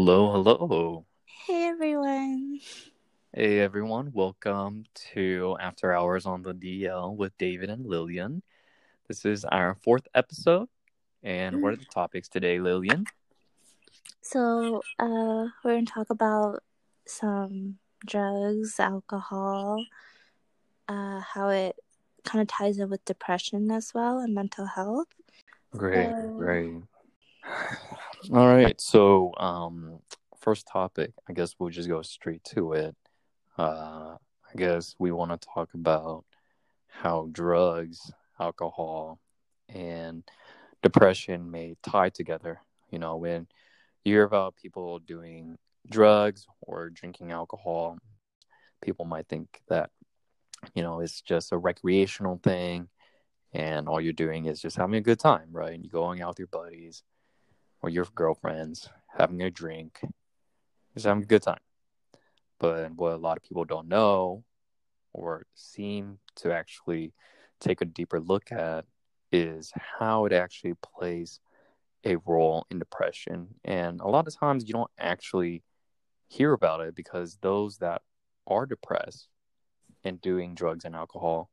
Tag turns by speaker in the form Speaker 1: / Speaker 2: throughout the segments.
Speaker 1: Hello, hello.
Speaker 2: Hey everyone.
Speaker 1: Hey everyone, welcome to After Hours on the DL with David and Lillian. This is our fourth episode. And what are the topics today, Lillian?
Speaker 2: So, uh, we're gonna talk about some drugs, alcohol, uh, how it kind of ties in with depression as well and mental health.
Speaker 1: Great,
Speaker 2: So-
Speaker 1: great. All right, so um first topic, I guess we'll just go straight to it. Uh I guess we want to talk about how drugs, alcohol, and depression may tie together. You know, when you hear about people doing drugs or drinking alcohol, people might think that, you know, it's just a recreational thing and all you're doing is just having a good time, right? You're going out with your buddies or your girlfriends, having a drink, just having a good time. But what a lot of people don't know or seem to actually take a deeper look at is how it actually plays a role in depression. And a lot of times you don't actually hear about it because those that are depressed and doing drugs and alcohol,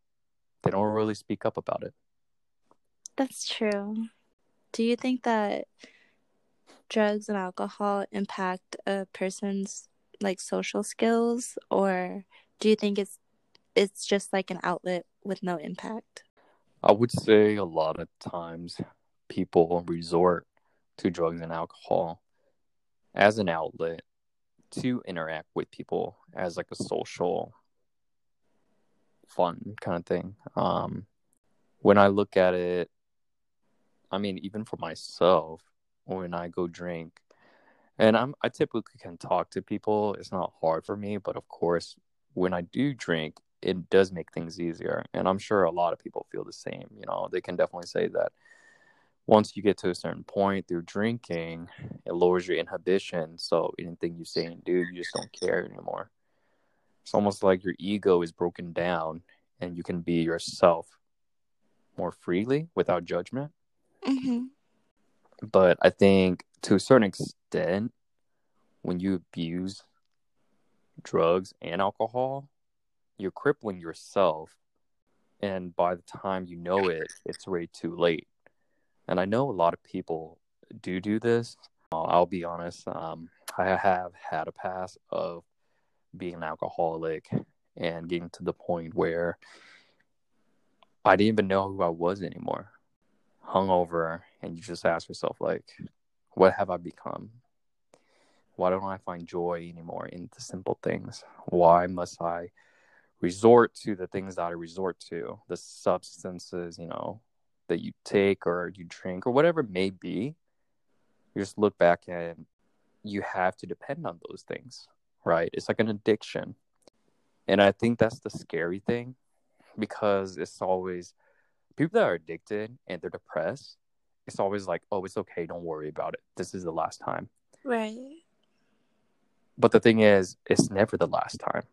Speaker 1: they don't really speak up about it.
Speaker 2: That's true. Do you think that drugs and alcohol impact a person's like social skills or do you think it's it's just like an outlet with no impact?
Speaker 1: I would say a lot of times people resort to drugs and alcohol as an outlet to interact with people as like a social fun kind of thing. Um, when I look at it, I mean, even for myself, when I go drink, and I'm I typically can talk to people. It's not hard for me, but of course, when I do drink, it does make things easier. And I'm sure a lot of people feel the same. You know, they can definitely say that once you get to a certain point through drinking, it lowers your inhibition. So anything you say and do, you just don't care anymore. It's almost like your ego is broken down and you can be yourself more freely without judgment.
Speaker 2: Mm-hmm.
Speaker 1: But I think to a certain extent, when you abuse drugs and alcohol, you're crippling yourself. And by the time you know it, it's way too late. And I know a lot of people do do this. I'll be honest. Um, I have had a past of being an alcoholic and getting to the point where I didn't even know who I was anymore. Hungover, and you just ask yourself, like, what have I become? Why don't I find joy anymore in the simple things? Why must I resort to the things that I resort to, the substances, you know, that you take or you drink or whatever it may be? You just look back and you have to depend on those things, right? It's like an addiction. And I think that's the scary thing because it's always people that are addicted and they're depressed. It's always like, oh, it's okay. Don't worry about it. This is the last time.
Speaker 2: Right.
Speaker 1: But the thing is, it's never the last time.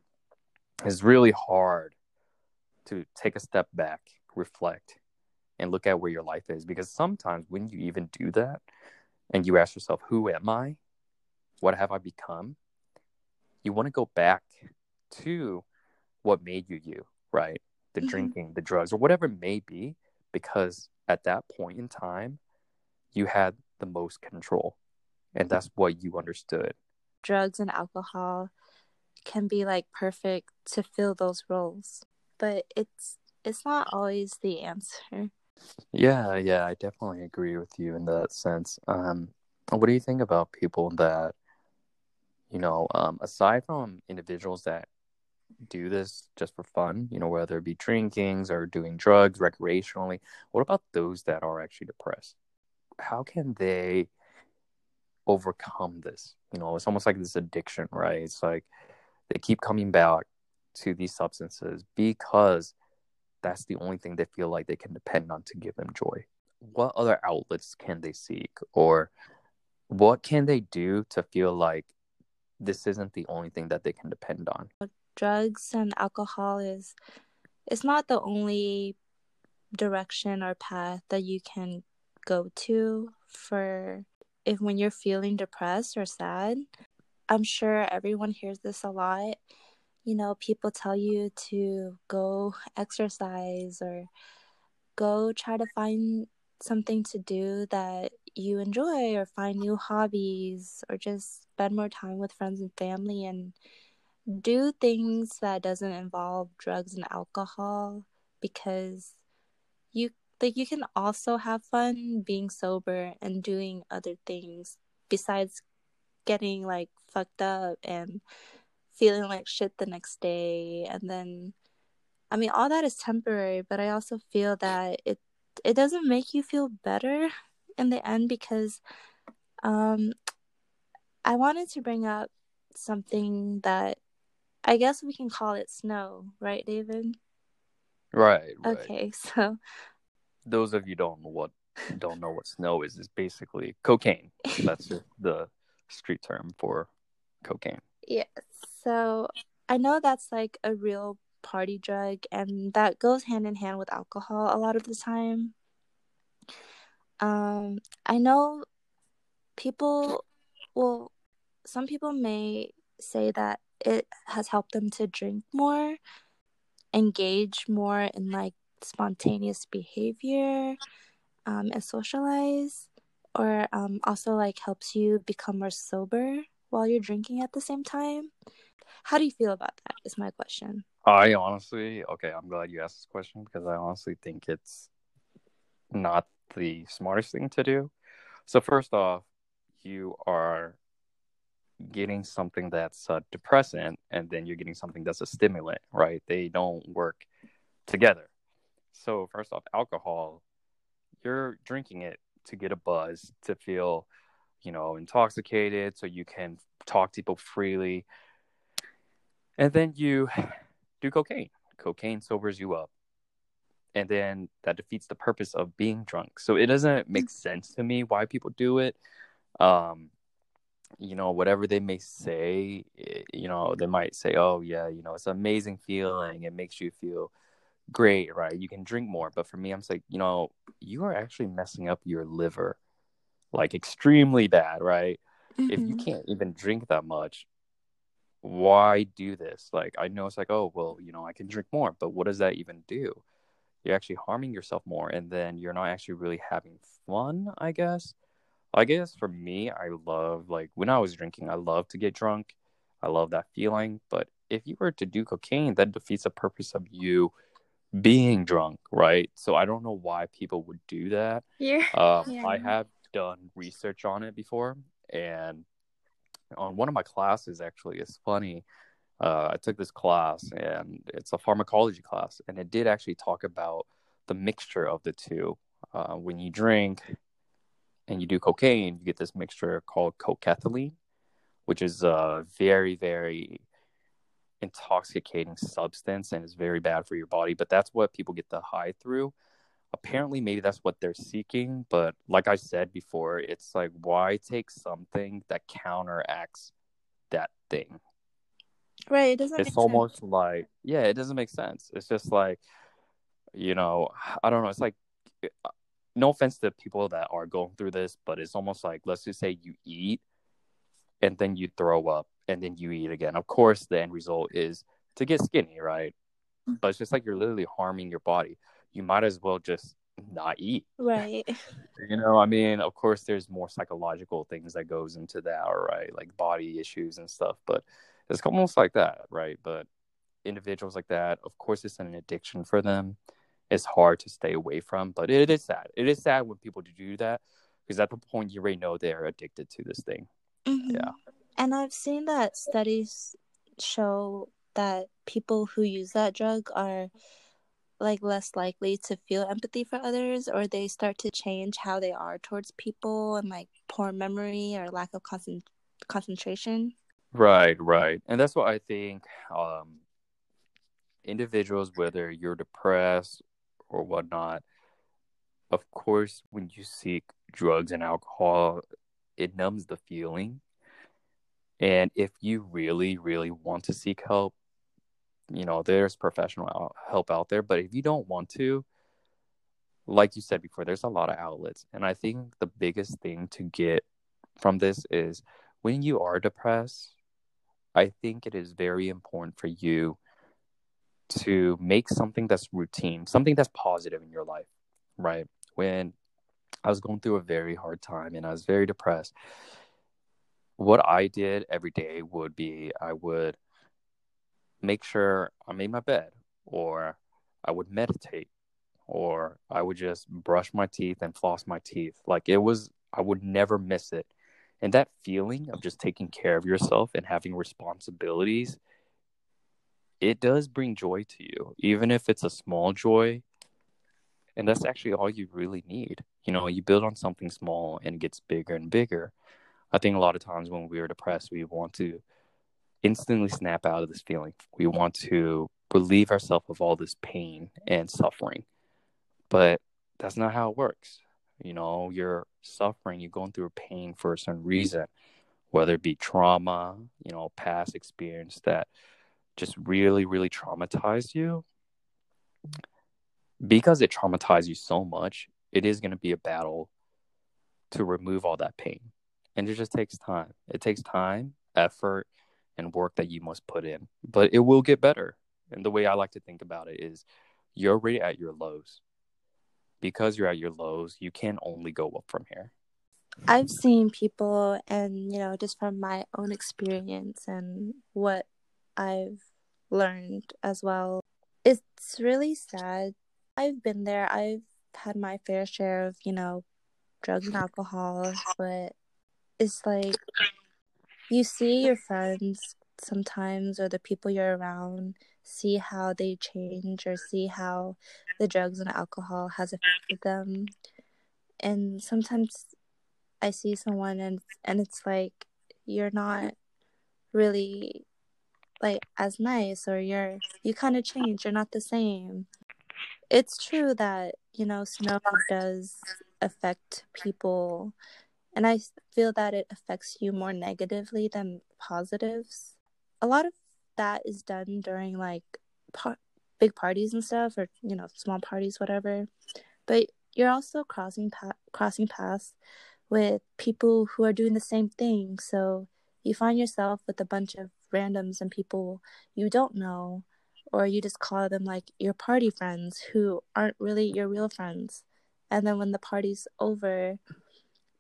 Speaker 1: It's really hard to take a step back, reflect, and look at where your life is. Because sometimes when you even do that and you ask yourself, who am I? What have I become? You want to go back to what made you you, right? The
Speaker 2: Mhm.
Speaker 1: drinking, the drugs, or whatever it may be, because at that point in time, you had the most control. And that's what you understood.
Speaker 2: drugs and alcohol can be like perfect to fill those roles but it's it's not always the answer
Speaker 1: Yeah, yeah, I definitely agree with you in that sense. Um, what do you think about people that, you know, um, aside from individuals that do this just for fun, you know, whether it be drinkings or doing drugs recreationally, what about those that are actually depressed? How can they overcome this? You know, it's almost like this addiction, right? It's like they keep coming back to these substances because that's the only thing they feel like they can depend on to give them joy. What other outlets can they seek, or what can they do to feel like this isn't the only thing that they can depend on?
Speaker 2: Drugs and alcohol is it's not the only direction or path that you can go to for if when you're feeling depressed or sad, I'm sure everyone hears this a lot. You know, people tell you to go exercise or go try to find something to do that you enjoy or find new hobbies or just spend more time with friends and family and do things that doesn't involve drugs and alcohol because you like you can also have fun being sober and doing other things besides getting like fucked up and feeling like shit the next day. And then I mean all that is temporary but I also feel that it it doesn't make you feel better in the end because um I wanted to bring up something that I guess we can call it snow, right, David?
Speaker 1: Right, right.
Speaker 2: Okay, so
Speaker 1: Those of you don't know what don't know what snow is is basically cocaine. That's the street term for cocaine.
Speaker 2: yeah, so I know that's like a real party drug and that goes hand in hand with alcohol a lot of the time. Um, I know people well some people may say that it has helped them to drink more, engage more in like spontaneous behavior, um, and socialize, or um, also like helps you become more sober while you're drinking at the same time. How do you feel about that? Is my question.
Speaker 1: I honestly, okay, I'm glad you asked this question because I honestly think it's not the smartest thing to do. So first off, you are getting something that's a depressant and then you're getting something that's a stimulant, right? They don't work together. So first off, alcohol, you're drinking it to get a buzz, to feel, you know, intoxicated so you can talk to people freely. And then you do cocaine. Cocaine sobers you up. And then that defeats the purpose of being drunk. So it doesn't make sense to me why people do it. Um, you know, whatever they may say, eh, you know, they might say, oh, yeah, you know, it's an amazing feeling. It makes you feel great, right? You can drink more. But for me, I'm just like, you know, you are actually messing up your liver like extremely bad, right? If you
Speaker 2: Mhm.
Speaker 1: can't even drink that much, why do this? Like, I know it's like, oh, well, you know, I can drink more, but what does that even do? You're actually harming yourself more, and then you're not actually really having fun, I guess. I guess for me, I love, like, when I was drinking, I love to get drunk. I love that feeling. But if you were to do cocaine, that defeats the purpose of you being drunk, right? So I don't know why people would do that.
Speaker 2: You're
Speaker 1: Um,
Speaker 2: Yeah.
Speaker 1: I have done research on it before, and on one of my classes, actually, it's funny. Uh, I took this class, and it's a pharmacology class, and it did actually talk about the mixture of the two. Uh, when you drink and you do cocaine, you get this mixture called cocaethylene, which is a very, very intoxicating substance and is very bad for your body. But that's what people get the high through apparently maybe that's what they're seeking but like i said before it's like why take something that counteracts that thing
Speaker 2: right. It doesn't make
Speaker 1: it's
Speaker 2: sense.
Speaker 1: almost like yeah it doesn't make sense it's just like you know i don't know it's like no offense to people that are going through this but it's almost like let's just say you eat and then you throw up and then you eat again. Of course the end result is to get skinny right? Mm. But it's just like you're literally harming your body. You might as well just not eat.
Speaker 2: Right.
Speaker 1: you know i mean of course there's more psychological things that goes into that right like body issues and stuff but it's almost like that right? But individuals like that of course it's an addiction for them it's hard to stay away from but it is sad it is sad when people do that because at the point you already know they're addicted to this thing
Speaker 2: Mhm.
Speaker 1: Yeah.
Speaker 2: And I've seen that studies show that people who use that drug are like less likely to feel empathy for others or they start to change how they are towards people and like poor memory or lack of concent- concentration.
Speaker 1: Right, right. And that's what I think um individuals, whether you're depressed or whatnot, of course, when you seek drugs and alcohol, it numbs the feeling. And if you really, really want to seek help, you know, there's professional help out there. But if you don't want to, like you said before, there's a lot of outlets. And I think the biggest thing to get from this is when you are depressed, I think it is very important for you to make something that's routine, something that's positive in your life, right? When I was going through a very hard time and I was very depressed, what I did every day would be I would make sure I made my bed, or I would meditate, or I would just brush my teeth and floss my teeth. Like it was, I would never miss it. And that feeling of just taking care of yourself and having responsibilities, it does bring joy to you, even if it's a small joy. And that's actually all you really need. You know, you build on something small and it gets bigger and bigger. I think a lot of times when we are depressed, we want to instantly snap out of this feeling. We want to relieve ourselves of all this pain and suffering. But that's not how it works. You know, you're suffering, you're going through pain for a certain reason, whether it be trauma, you know, past experience that just really, really traumatized you. Because it traumatized you so much, it is going to be a battle to remove all that pain. And it just takes time. It takes time, effort, and work that you must put in. But it will get better. And the way I like to think about it is you're already at your lows. Because you're at your lows, you can only go up from here.
Speaker 2: I've seen people, and you know, just from my own experience and what I've learned as well, it's really sad. I've been there, I've had my fair share of, you know, drugs and alcohol, but it's like you see your friends sometimes or the people you're around see how they change or see how the drugs and alcohol has affected them. And sometimes i see someone and and it's like you're not really like as nice or you're you kind of change you're not the same it's true that you know snow does affect people and I feel that it affects you more negatively than positives. A lot of that is done during like par- big parties and stuff, or you know, small parties, whatever. But you're also crossing pa- crossing paths with people who are doing the same thing. So you find yourself with a bunch of randoms and people you don't know, or you just call them like your party friends who aren't really your real friends. And then when the party's over,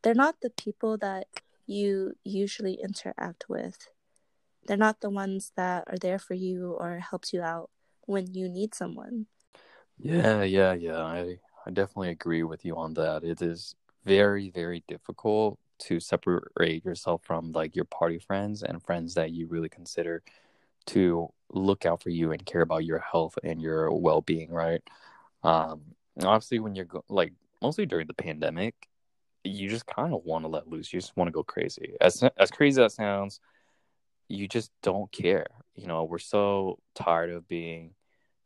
Speaker 2: they're not the people that you usually interact with. They're not the ones that are there for you or helps you out when you need someone.
Speaker 1: Yeah, yeah, yeah. I I definitely agree with you on that. It is very very difficult to separate yourself from like your party friends and friends that you really consider to look out for you and care about your health and your well-being, right? Um obviously when you're go- like mostly during the pandemic, you just kind of want to let loose. You just want to go crazy. As as crazy as that sounds, you just don't care. You know, we're so tired of being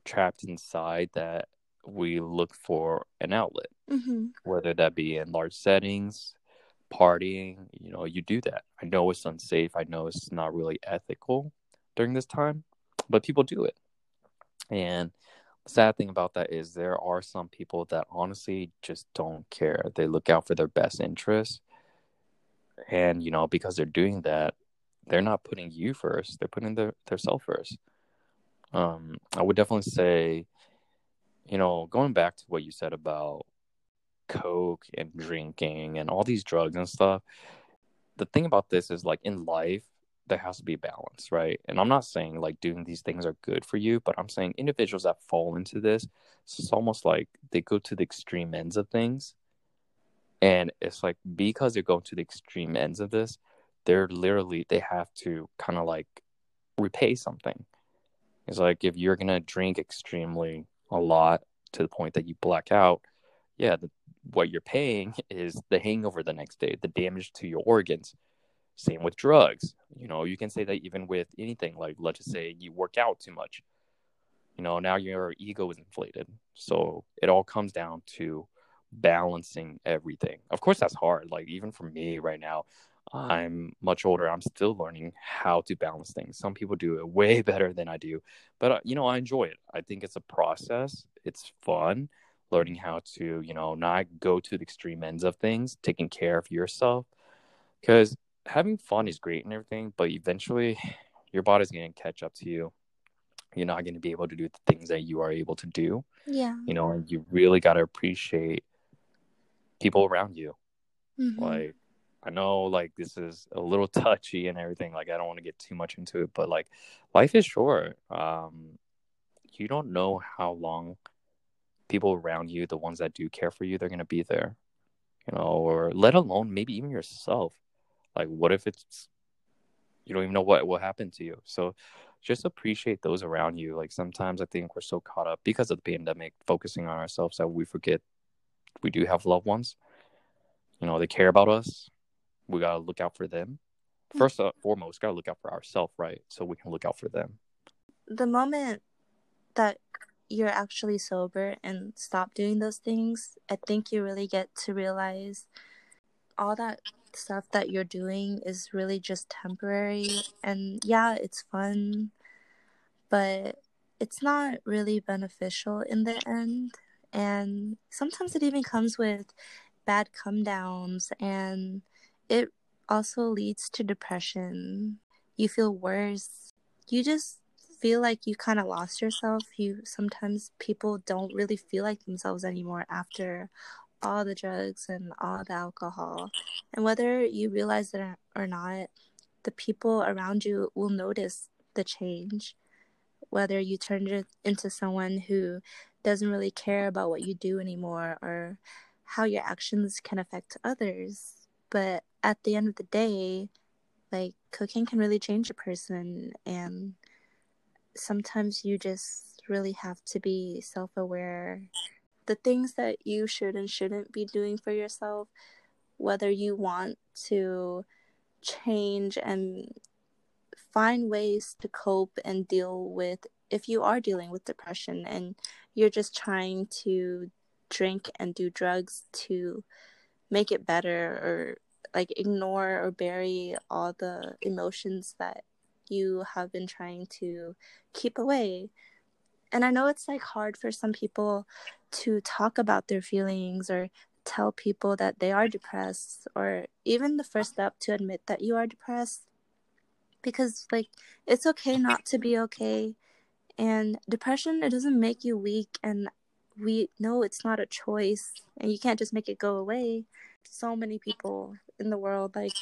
Speaker 1: trapped inside that we look for an outlet,
Speaker 2: mm-hmm.
Speaker 1: whether that be in large settings, partying. You know, you do that. I know it's unsafe. I know it's not really ethical during this time, but people do it. And sad thing about that is there are some people that honestly just don't care. They look out for their best interests. And, you know, because they're doing that, they're not putting you first. They're putting their, their self first. Um, I would definitely say, you know, going back to what you said about coke and drinking and all these drugs and stuff, the thing about this is like in life, there has to be balance, right? And I'm not saying like doing these things are good for you, but I'm saying individuals that fall into this, it's almost like they go to the extreme ends of things. And it's like because they're going to the extreme ends of this, they're literally they have to kind of like repay something. It's like if you're gonna drink extremely a lot to the point that you black out, yeah, the, what you're paying is the hangover the next day, the damage to your organs same with drugs. You know, you can say that even with anything. Like, let's just say you work out too much. You know, now your ego is inflated. So it all comes down to balancing everything. Of course, that's hard. Like, even for me right now, I'm much older. I'm still learning how to balance things. Some people do it way better than I do, but uh, you know, I enjoy it. I think it's a process. It's fun learning how to, you know, not go to the extreme ends of things, taking care of yourself, because having fun is great and everything, but eventually your body's going to catch up to you. You're not going to be able to do the things that you are able to do.
Speaker 2: Yeah.
Speaker 1: You know, and you really got to appreciate people around you.
Speaker 2: Mhm.
Speaker 1: Like, I know, like, this is a little touchy and everything. Like, I don't want to get too much into it, but like, life is short. Um, you don't know how long people around you, the ones that do care for you, they're going to be there. You know, or let alone maybe even yourself. Like, what if it's you don't even know what will happen to you? So, just appreciate those around you. Like sometimes I think we're so caught up because of the pandemic, focusing on ourselves that we forget we do have loved ones. You know, they care about us. We gotta look out for them. Mm. First and foremost, gotta look out for ourselves, right? So we can look out for them.
Speaker 2: the moment that you're actually sober and stop doing those things, I think you really get to realize all that stuff that you're doing is really just temporary. And yeah, it's fun, but it's not really beneficial in the end. And sometimes it even comes with bad come downs, and it also leads to depression. You feel worse. You just feel like you kind of lost yourself. You sometimes people don't really feel like themselves anymore after all the drugs and all the alcohol. And whether you realize it or not, the people around you will notice the change. Whether you turn into someone who doesn't really care about what you do anymore or how your actions can affect others. But at the end of the day, like cooking can really change a person and sometimes you just really have to be self-aware. The things that you should and shouldn't be doing for yourself whether you want to change and find ways to cope and deal with if you are dealing with depression and you're just trying to drink and do drugs to make it better or like ignore or bury all the emotions that you have been trying to keep away. And I know it's like hard for some people to talk about their feelings or tell people that they are depressed or even the first step to admit that you are depressed because like it's okay not to be okay and depression it doesn't make you weak and we know it's not a choice and you can't just make it go away so many people in the world like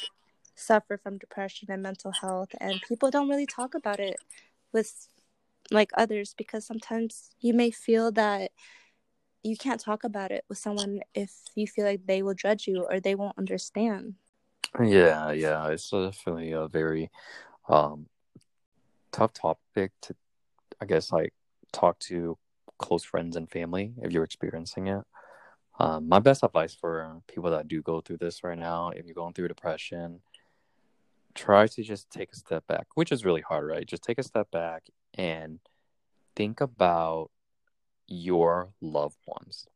Speaker 2: suffer from depression and mental health and people don't really talk about it with like others because sometimes you may feel that you can't talk about it with someone if you feel like they will judge you or they won't understand
Speaker 1: Yeah, yeah, it's definitely a very um tough topic to, I guess, like talk to close friends and family if you're experiencing it. Um, my best advice for people that do go through this right now, if you're going through depression, try to just take a step back, which is really hard, right? Just take a step back and think about your loved ones.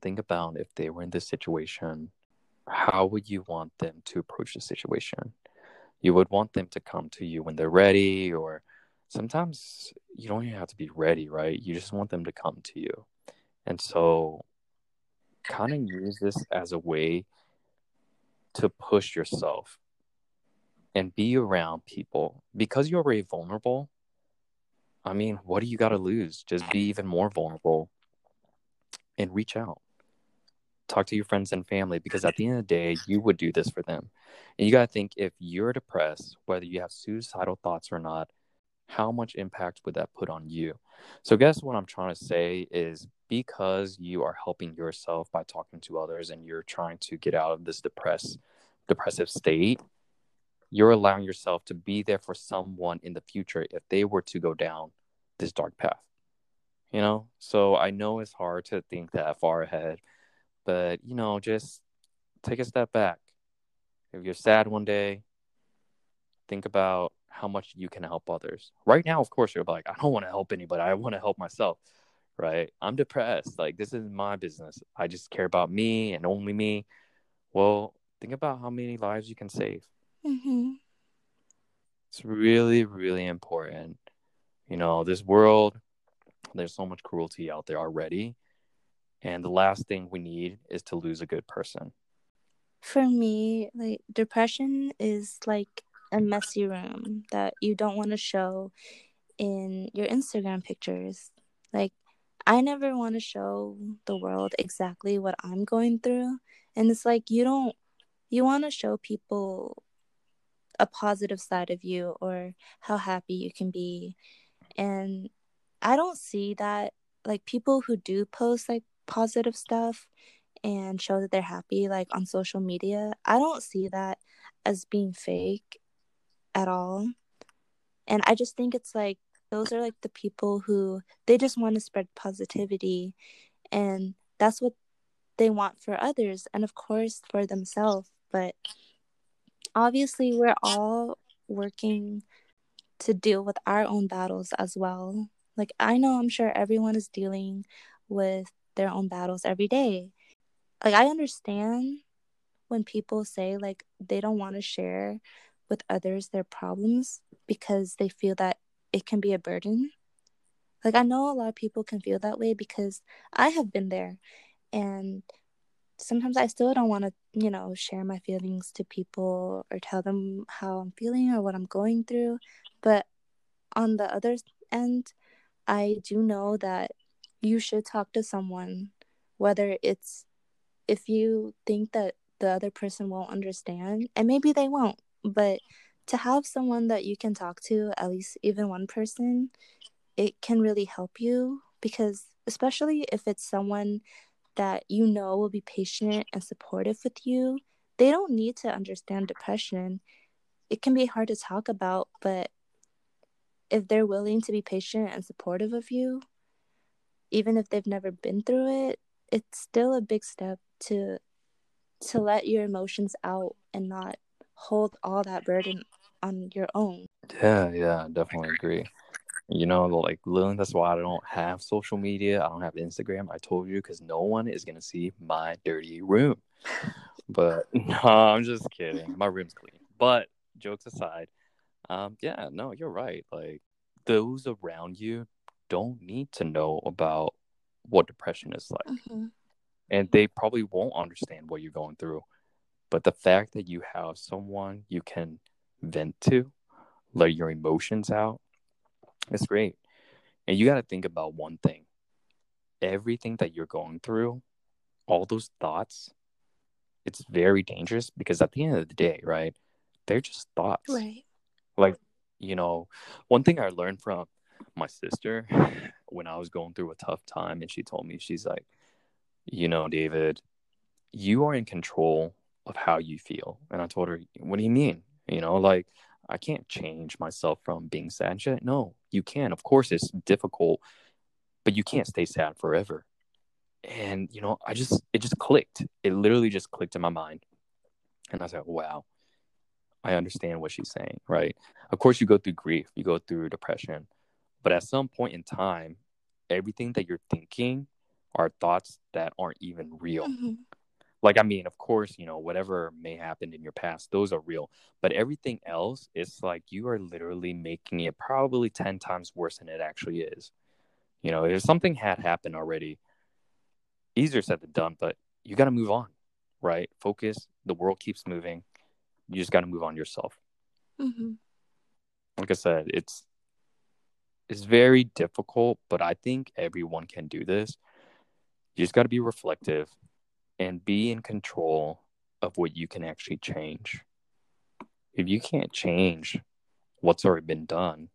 Speaker 1: Think about if they were in this situation, how would you want them to approach the situation? You would want them to come to you when they're ready, or sometimes you don't even have to be ready, right? You just want them to come to you. And so, kind of use this as a way to push yourself and be around people because you're already vulnerable. I mean, what do you got to lose? Just be even more vulnerable and reach out. Talk to your friends and family because at the end of the day, you would do this for them. And you got to think if you're depressed, whether you have suicidal thoughts or not, how much impact would that put on you? So, guess what I'm trying to say is because you are helping yourself by talking to others and you're trying to get out of this depressed, depressive state, you're allowing yourself to be there for someone in the future if they were to go down this dark path. You know, so I know it's hard to think that far ahead, but you know, just take a step back. If you're sad one day, think about how much you can help others. Right now, of course, you're like, I don't want to help anybody. I want to help myself. Right? I'm depressed. Like, this is my business. I just care about me and only me. Well, think about how many lives you can save.
Speaker 2: Mm-hmm.
Speaker 1: It's really, really important. You know, this world, there's so much cruelty out there already. And the last thing we need is to lose a good person.
Speaker 2: For me, like depression is like a messy room that you don't want to show in your Instagram pictures. Like I never want to show the world exactly what I'm going through. And it's like you don't you want to show people a positive side of you or how happy you can be. And I don't see that like people who do post like positive stuff and show that they're happy like on social media, I don't see that as being fake at all. And I just think it's like those are like the people who they just want to spread positivity and that's what they want for others and of course for themselves but obviously we're all working to deal with our own battles as well like i know i'm sure everyone is dealing with their own battles every day like i understand when people say like they don't want to share with others their problems because they feel that it can be a burden. Like I know a lot of people can feel that way because I have been there and sometimes I still don't want to, you know, share my feelings to people or tell them how I'm feeling or what I'm going through. But on the other end, I do know that you should talk to someone, whether it's if you think that the other person won't understand, and maybe they won't, but to have someone that you can talk to, at least even one person, it can really help you because, especially if it's someone that you know will be patient and supportive with you, they don't need to understand depression. It can be hard to talk about, but if they're willing to be patient and supportive of you, even if they've never been through it, it's still a big step to to let your emotions out and not hold all that burden on your own.
Speaker 1: Yeah, yeah, definitely agree. You know, like Lillian, that's why I don't have social media. I don't have Instagram. I told you because no one is gonna see my dirty room. But no, I'm just kidding. My room's clean. But jokes aside, um, yeah, no, you're right. Like those around you don't need to know about what depression is like. Mm-hmm. And they probably won't understand what you're going through. But the fact that you have someone you can vent to, let your emotions out, it's great. And you got to think about one thing everything that you're going through, all those thoughts, it's very dangerous because at the end of the day, right, they're just thoughts.
Speaker 2: Right.
Speaker 1: Like, you know, one thing I learned from my sister when I was going through a tough time, and she told me, she's like, you know, David, you are in control of how you feel. And I told her, what do you mean? You know, like I can't change myself from being sad and. No, you can. Of course, it's difficult, but you can't stay sad forever. And you know, I just it just clicked. It literally just clicked in my mind, and I was like, wow, I understand what she's saying. Right? Of course, you go through grief, you go through depression, but at some point in time, everything that you're thinking are thoughts that aren't even real. Mm-hmm like i mean of course you know whatever may happen in your past those are real. But everything else it's like you are literally making it probably 10 times worse than it actually is. You know if something had happened already easier said than done but you got to move on right? Focus the world keeps moving. You just got to move on yourself. Mm-hmm. like i said it's it's very difficult but i think everyone can do this. You just got to be reflective and be in control of what you can actually change. If you can't change what's already been done,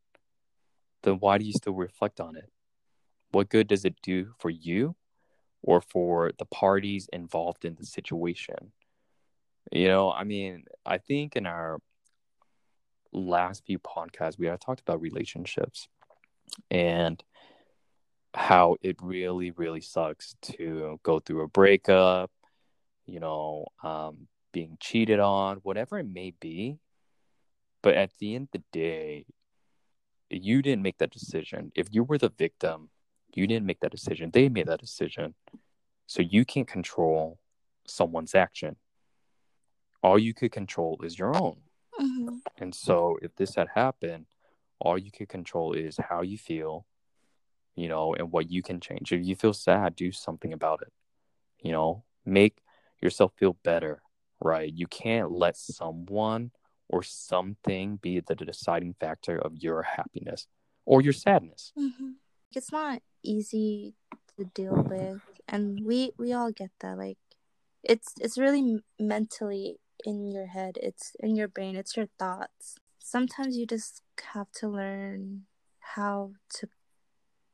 Speaker 1: then why do you still reflect on it? What good does it do for you or for the parties involved in the situation? You know, I mean, I think in our last few podcasts, we had talked about relationships and how it really, really sucks to go through a breakup, you know, um, being cheated on, whatever it may be. But at the end of the day, you didn't make that decision. If you were the victim, you didn't make that decision. They made that decision. So you can't control someone's action. All you could control is your own. Mm-hmm. And so if this had happened, all you could control is how you feel you know, and what you can change. If you feel sad, do something about it. You know, make yourself feel better, right? You can't let someone or something be the deciding factor of your happiness or your sadness.
Speaker 2: Mm-hmm. It's not easy to deal with, and we we all get that. Like, it's it's really mentally in your head. It's in your brain. It's your thoughts. Sometimes you just have to learn how to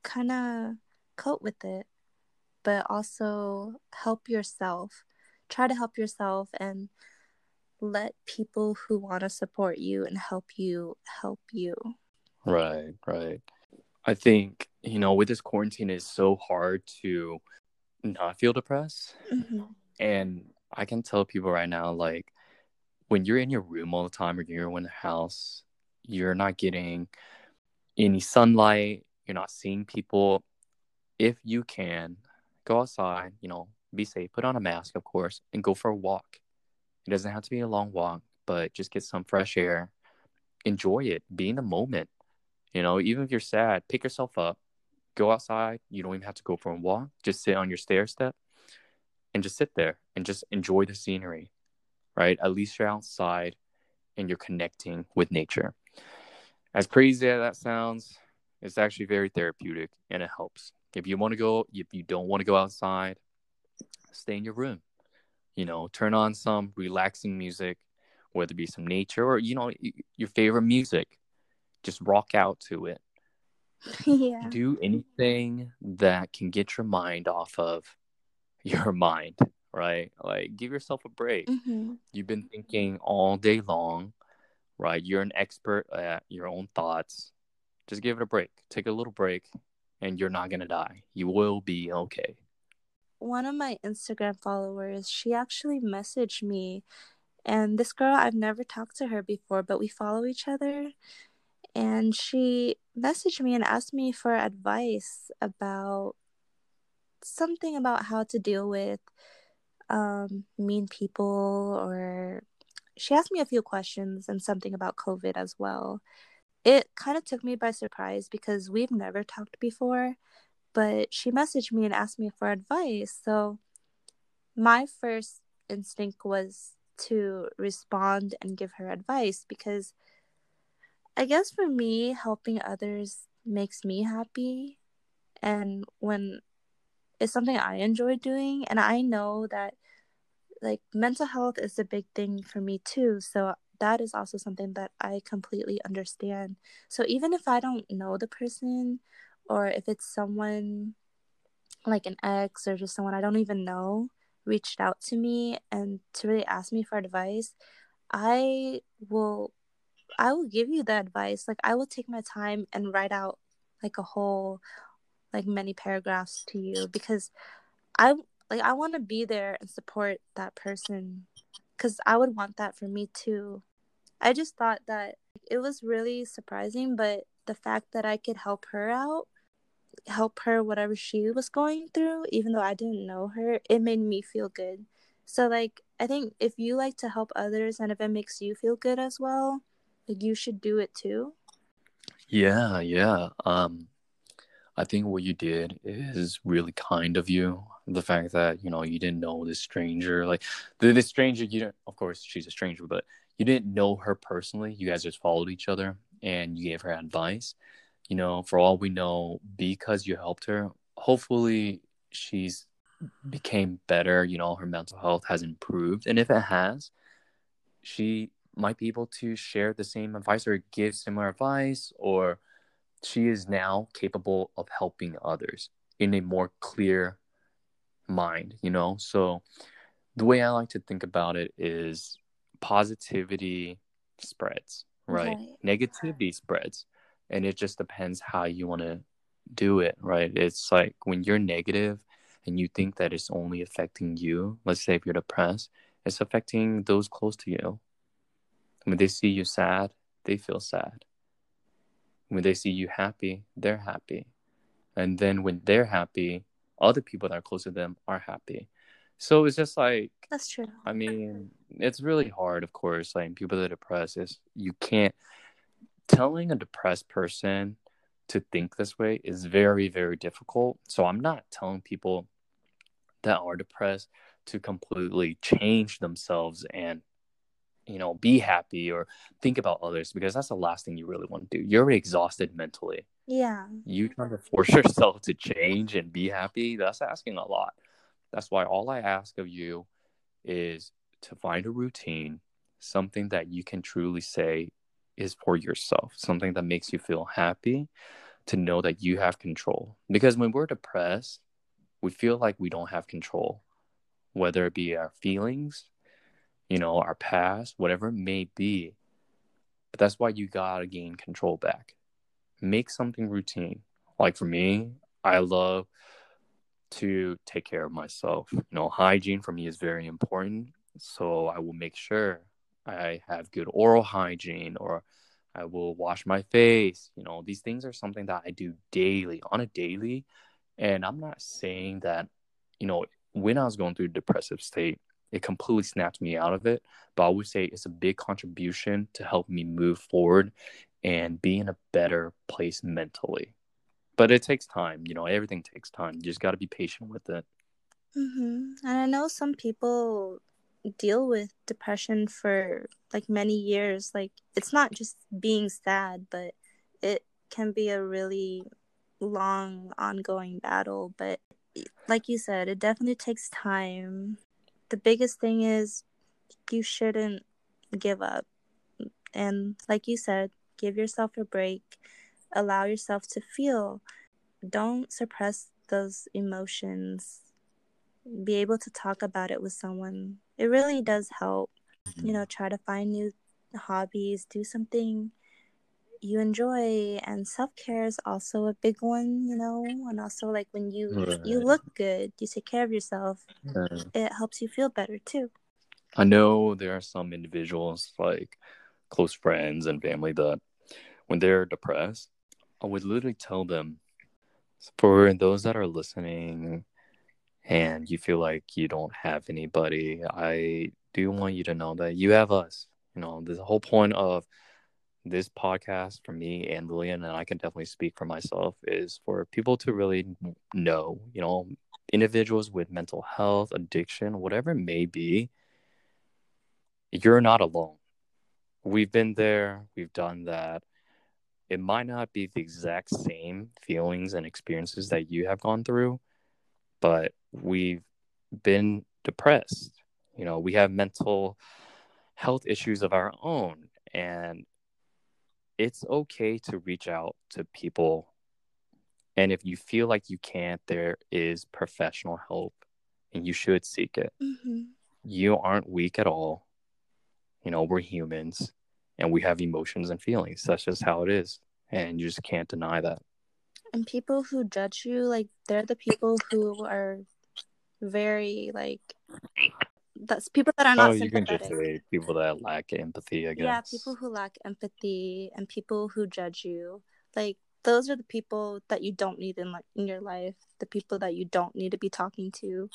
Speaker 2: kind of cope with it, but also help yourself. Try to help yourself and let people who want to support you and help you help you.
Speaker 1: Right, right. I think, you know, with this quarantine, it's so hard to not feel depressed.
Speaker 2: Mm-hmm.
Speaker 1: And I can tell people right now, like, when you're in your room all the time or you're in the house, you're not getting any sunlight, you're not seeing people. If you can, go outside, you know, be safe, put on a mask, of course, and go for a walk. It doesn't have to be a long walk, but just get some fresh air. Enjoy it. Be in the moment. You know, even if you're sad, pick yourself up, go outside. You don't even have to go for a walk. Just sit on your stair step and just sit there and just enjoy the scenery, right? At least you're outside and you're connecting with nature. As crazy as that sounds, it's actually very therapeutic and it helps. If you want to go, if you don't want to go outside, stay in your room. You know, turn on some relaxing music, whether it be some nature or, you know, your favorite music. Just rock out to it.
Speaker 2: yeah.
Speaker 1: Do anything that can get your mind off of your mind, right? Like, give yourself a break.
Speaker 2: Mm-hmm.
Speaker 1: You've been thinking all day long, right? You're an expert at your own thoughts. Just give it a break. Take a little break, and you're not going to die. You will be okay.
Speaker 2: One of my Instagram followers, she actually messaged me. And this girl, I've never talked to her before, but we follow each other. And she messaged me and asked me for advice about something about how to deal with um, mean people or she asked me a few questions and something about COVID as well. It kind of took me by surprise because we've never talked before, but she messaged me and asked me for advice. So my first instinct was to respond and give her advice because I guess for me, helping others makes me happy. And when it's something I enjoy doing, and I know that like mental health is a big thing for me too. So that is also something that I completely understand. So even if I don't know the person or if it's someone like an ex or just someone I don't even know reached out to me and to really ask me for advice, I will I will give you the advice. Like I will take my time and write out like a whole like many paragraphs to you because I like I want to be there and support that person cuz I would want that for me too. I just thought that it was really surprising but the fact that I could help her out help her whatever she was going through even though I didn't know her it made me feel good. So like I think if you like to help others and if it makes you feel good as well, like you should do it too.
Speaker 1: Yeah, yeah. Um I think what you did is really kind of you. The fact that you know you didn't know this stranger, like the, the stranger, you didn't. Of course, she's a stranger, but you didn't know her personally. You guys just followed each other, and you gave her advice. You know, for all we know, because you helped her, hopefully she's became better. You know, her mental health has improved, and if it has, she might be able to share the same advice or give similar advice or she is now capable of helping others in a more clear mind you know so the way i like to think about it is positivity spreads right, right. negativity spreads and it just depends how you want to do it right it's like when you're negative and you think that it's only affecting you let's say if you're depressed it's affecting those close to you when they see you sad they feel sad when they see you happy, they're happy. And then when they're happy, other people that are close to them are happy. So it's just like
Speaker 2: That's true.
Speaker 1: I mean, it's really hard, of course. Like people that are depressed is you can't telling a depressed person to think this way is very, very difficult. So I'm not telling people that are depressed to completely change themselves and you know be happy or think about others because that's the last thing you really want to do you're already exhausted mentally
Speaker 2: yeah
Speaker 1: you trying to force yourself to change and be happy that's asking a lot that's why all i ask of you is to find a routine something that you can truly say is for yourself something that makes you feel happy to know that you have control because when we're depressed we feel like we don't have control whether it be our feelings you know, our past, whatever it may be. But that's why you gotta gain control back. Make something routine. Like for me, I love to take care of myself. You know, hygiene for me is very important. So I will make sure I have good oral hygiene or I will wash my face. You know, these things are something that I do daily, on a daily. And I'm not saying that, you know, when I was going through a depressive state, it completely snapped me out of it. But I would say it's a big contribution to help me move forward and be in a better place mentally. But it takes time, you know, everything takes time. You just got to be patient with it.
Speaker 2: Mm-hmm. And I know some people deal with depression for like many years. Like it's not just being sad, but it can be a really long, ongoing battle. But like you said, it definitely takes time the biggest thing is you shouldn't give up. And like you said, give yourself a break, allow yourself to feel. Don't suppress those emotions. Be able to talk about it with someone. It really does help. You know, mm-hmm. try to find new hobbies, do something you enjoy and self-care is also a big one you know and also like when you right. you look good you take care of yourself right. it helps you feel better too
Speaker 1: i know there are some individuals like close friends and family that when they're depressed i would literally tell them for those that are listening and you feel like you don't have anybody i do want you to know that you have us you know the whole point of this podcast for me and Lillian, and I can definitely speak for myself, is for people to really know, you know, individuals with mental health, addiction, whatever it may be, you're not alone. We've been there, we've done that. It might not be the exact same feelings and experiences that you have gone through, but we've been depressed. You know, we have mental health issues of our own. And it's okay to reach out to people. And if you feel like you can't, there is professional help and you should seek it. Mm-hmm. You aren't weak at all. You know, we're humans and we have emotions and feelings. That's just how it is. And you just can't deny that.
Speaker 2: And people who judge you, like, they're the people who are very, like, that's people that are not. Oh, you can just
Speaker 1: say people that lack empathy. I guess.
Speaker 2: Yeah, people who lack empathy and people who judge you. Like those are the people that you don't need in like in your life. The people that you don't need to be talking to.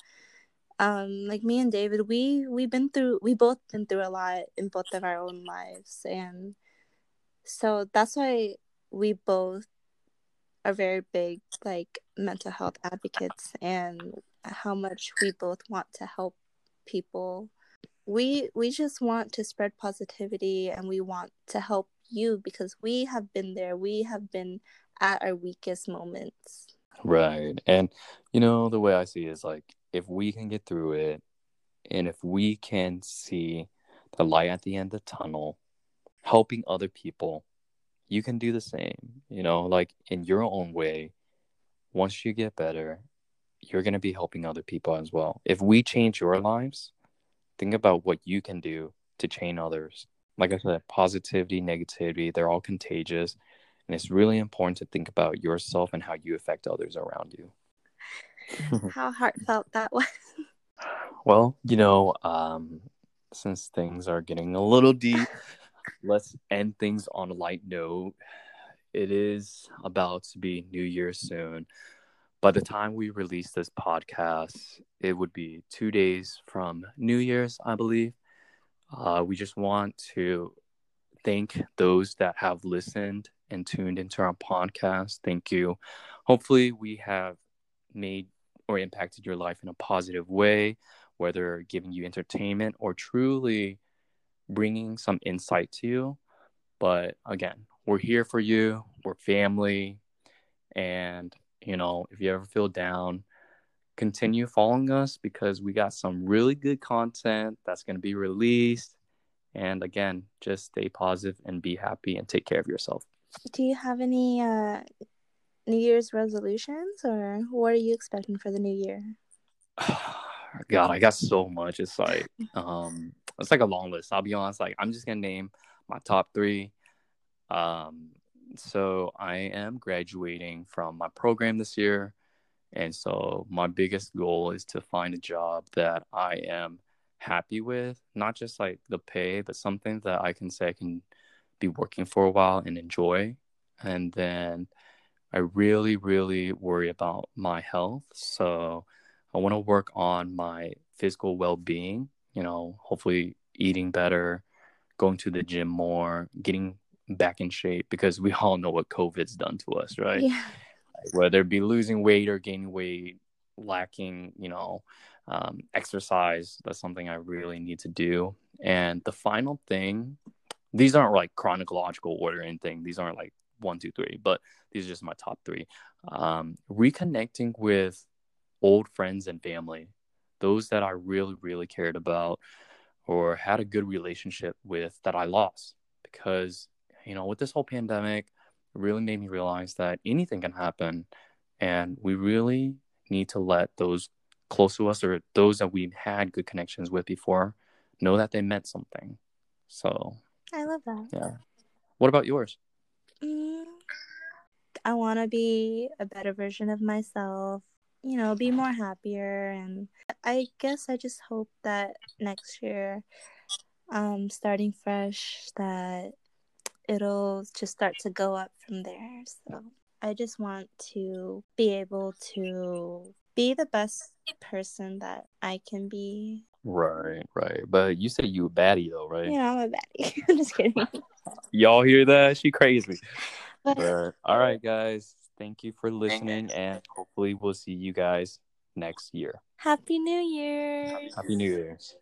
Speaker 2: Um, like me and David, we we've been through. We both been through a lot in both of our own lives, and so that's why we both are very big like mental health advocates and how much we both want to help people. We we just want to spread positivity and we want to help you because we have been there. We have been at our weakest moments.
Speaker 1: Right. And you know the way i see it is like if we can get through it and if we can see the light at the end of the tunnel helping other people you can do the same you know like in your own way once you get better you're going to be helping other people as well. If we change your lives, think about what you can do to change others. Like I said, positivity, negativity, they're all contagious. And it's really important to think about yourself and how you affect others around you.
Speaker 2: how heartfelt that was.
Speaker 1: Well, you know, um, since things are getting a little deep, let's end things on a light note. It is about to be New Year soon by the time we release this podcast, it would be two days from New Year's, I believe. Uh, we just want to thank those that have listened and tuned into our podcast. Thank you. Hopefully, we have made or impacted your life in a positive way. whether giving you entertainment or truly bringing some insight to you. But again, we're here for you. We're family. And, you know, if you ever feel down, continue following us because we got some really good content that's going to be released. And again, just stay positive and be happy and take care of yourself.
Speaker 2: Do you have any uh, New Year's resolutions or what are you expecting for the new year?
Speaker 1: God, I got so much. It's like um it's like a long list. I'll be honest, like I'm just gonna name my top three. Um so I am graduating from my program this year. And so my biggest goal is to find a job that I am happy with, not just like the pay, but something that I can say I can be working for a while and enjoy. And then I really, really worry about my health. So I want to work on my physical well being, you know, hopefully eating better, going to the gym more, getting back in shape because we all know what COVID's done to us, right?
Speaker 2: Yeah.
Speaker 1: Whether it be losing weight or gaining weight, lacking, you know, um, exercise, that's something I really need to do. And the final thing, these aren't like chronological order or anything. These aren't like one, two, three, but these are just my top three. Um, reconnecting with old friends and family, those that I really, really cared about or had a good relationship with that I lost because you know, with this whole pandemic, it really made me realize that anything can happen. And we really need to let those close to us or those that we've had good connections with before know that they meant something. So
Speaker 2: I love that.
Speaker 1: Yeah. What about yours?
Speaker 2: Mm, I want to be a better version of myself, you know, be more happier. And I guess I just hope that next year, um, starting fresh, that it'll just start to go up from there. So I just want to be able to be the best person that I can be.
Speaker 1: Right, right. But you say you a baddie though, right?
Speaker 2: Yeah, I'm a baddie. I'm just kidding.
Speaker 1: Y'all hear that? She crazy. But, all right, guys. Thank you for listening, and hopefully we'll see you guys next year.
Speaker 2: Happy New Year.
Speaker 1: Happy New Year's.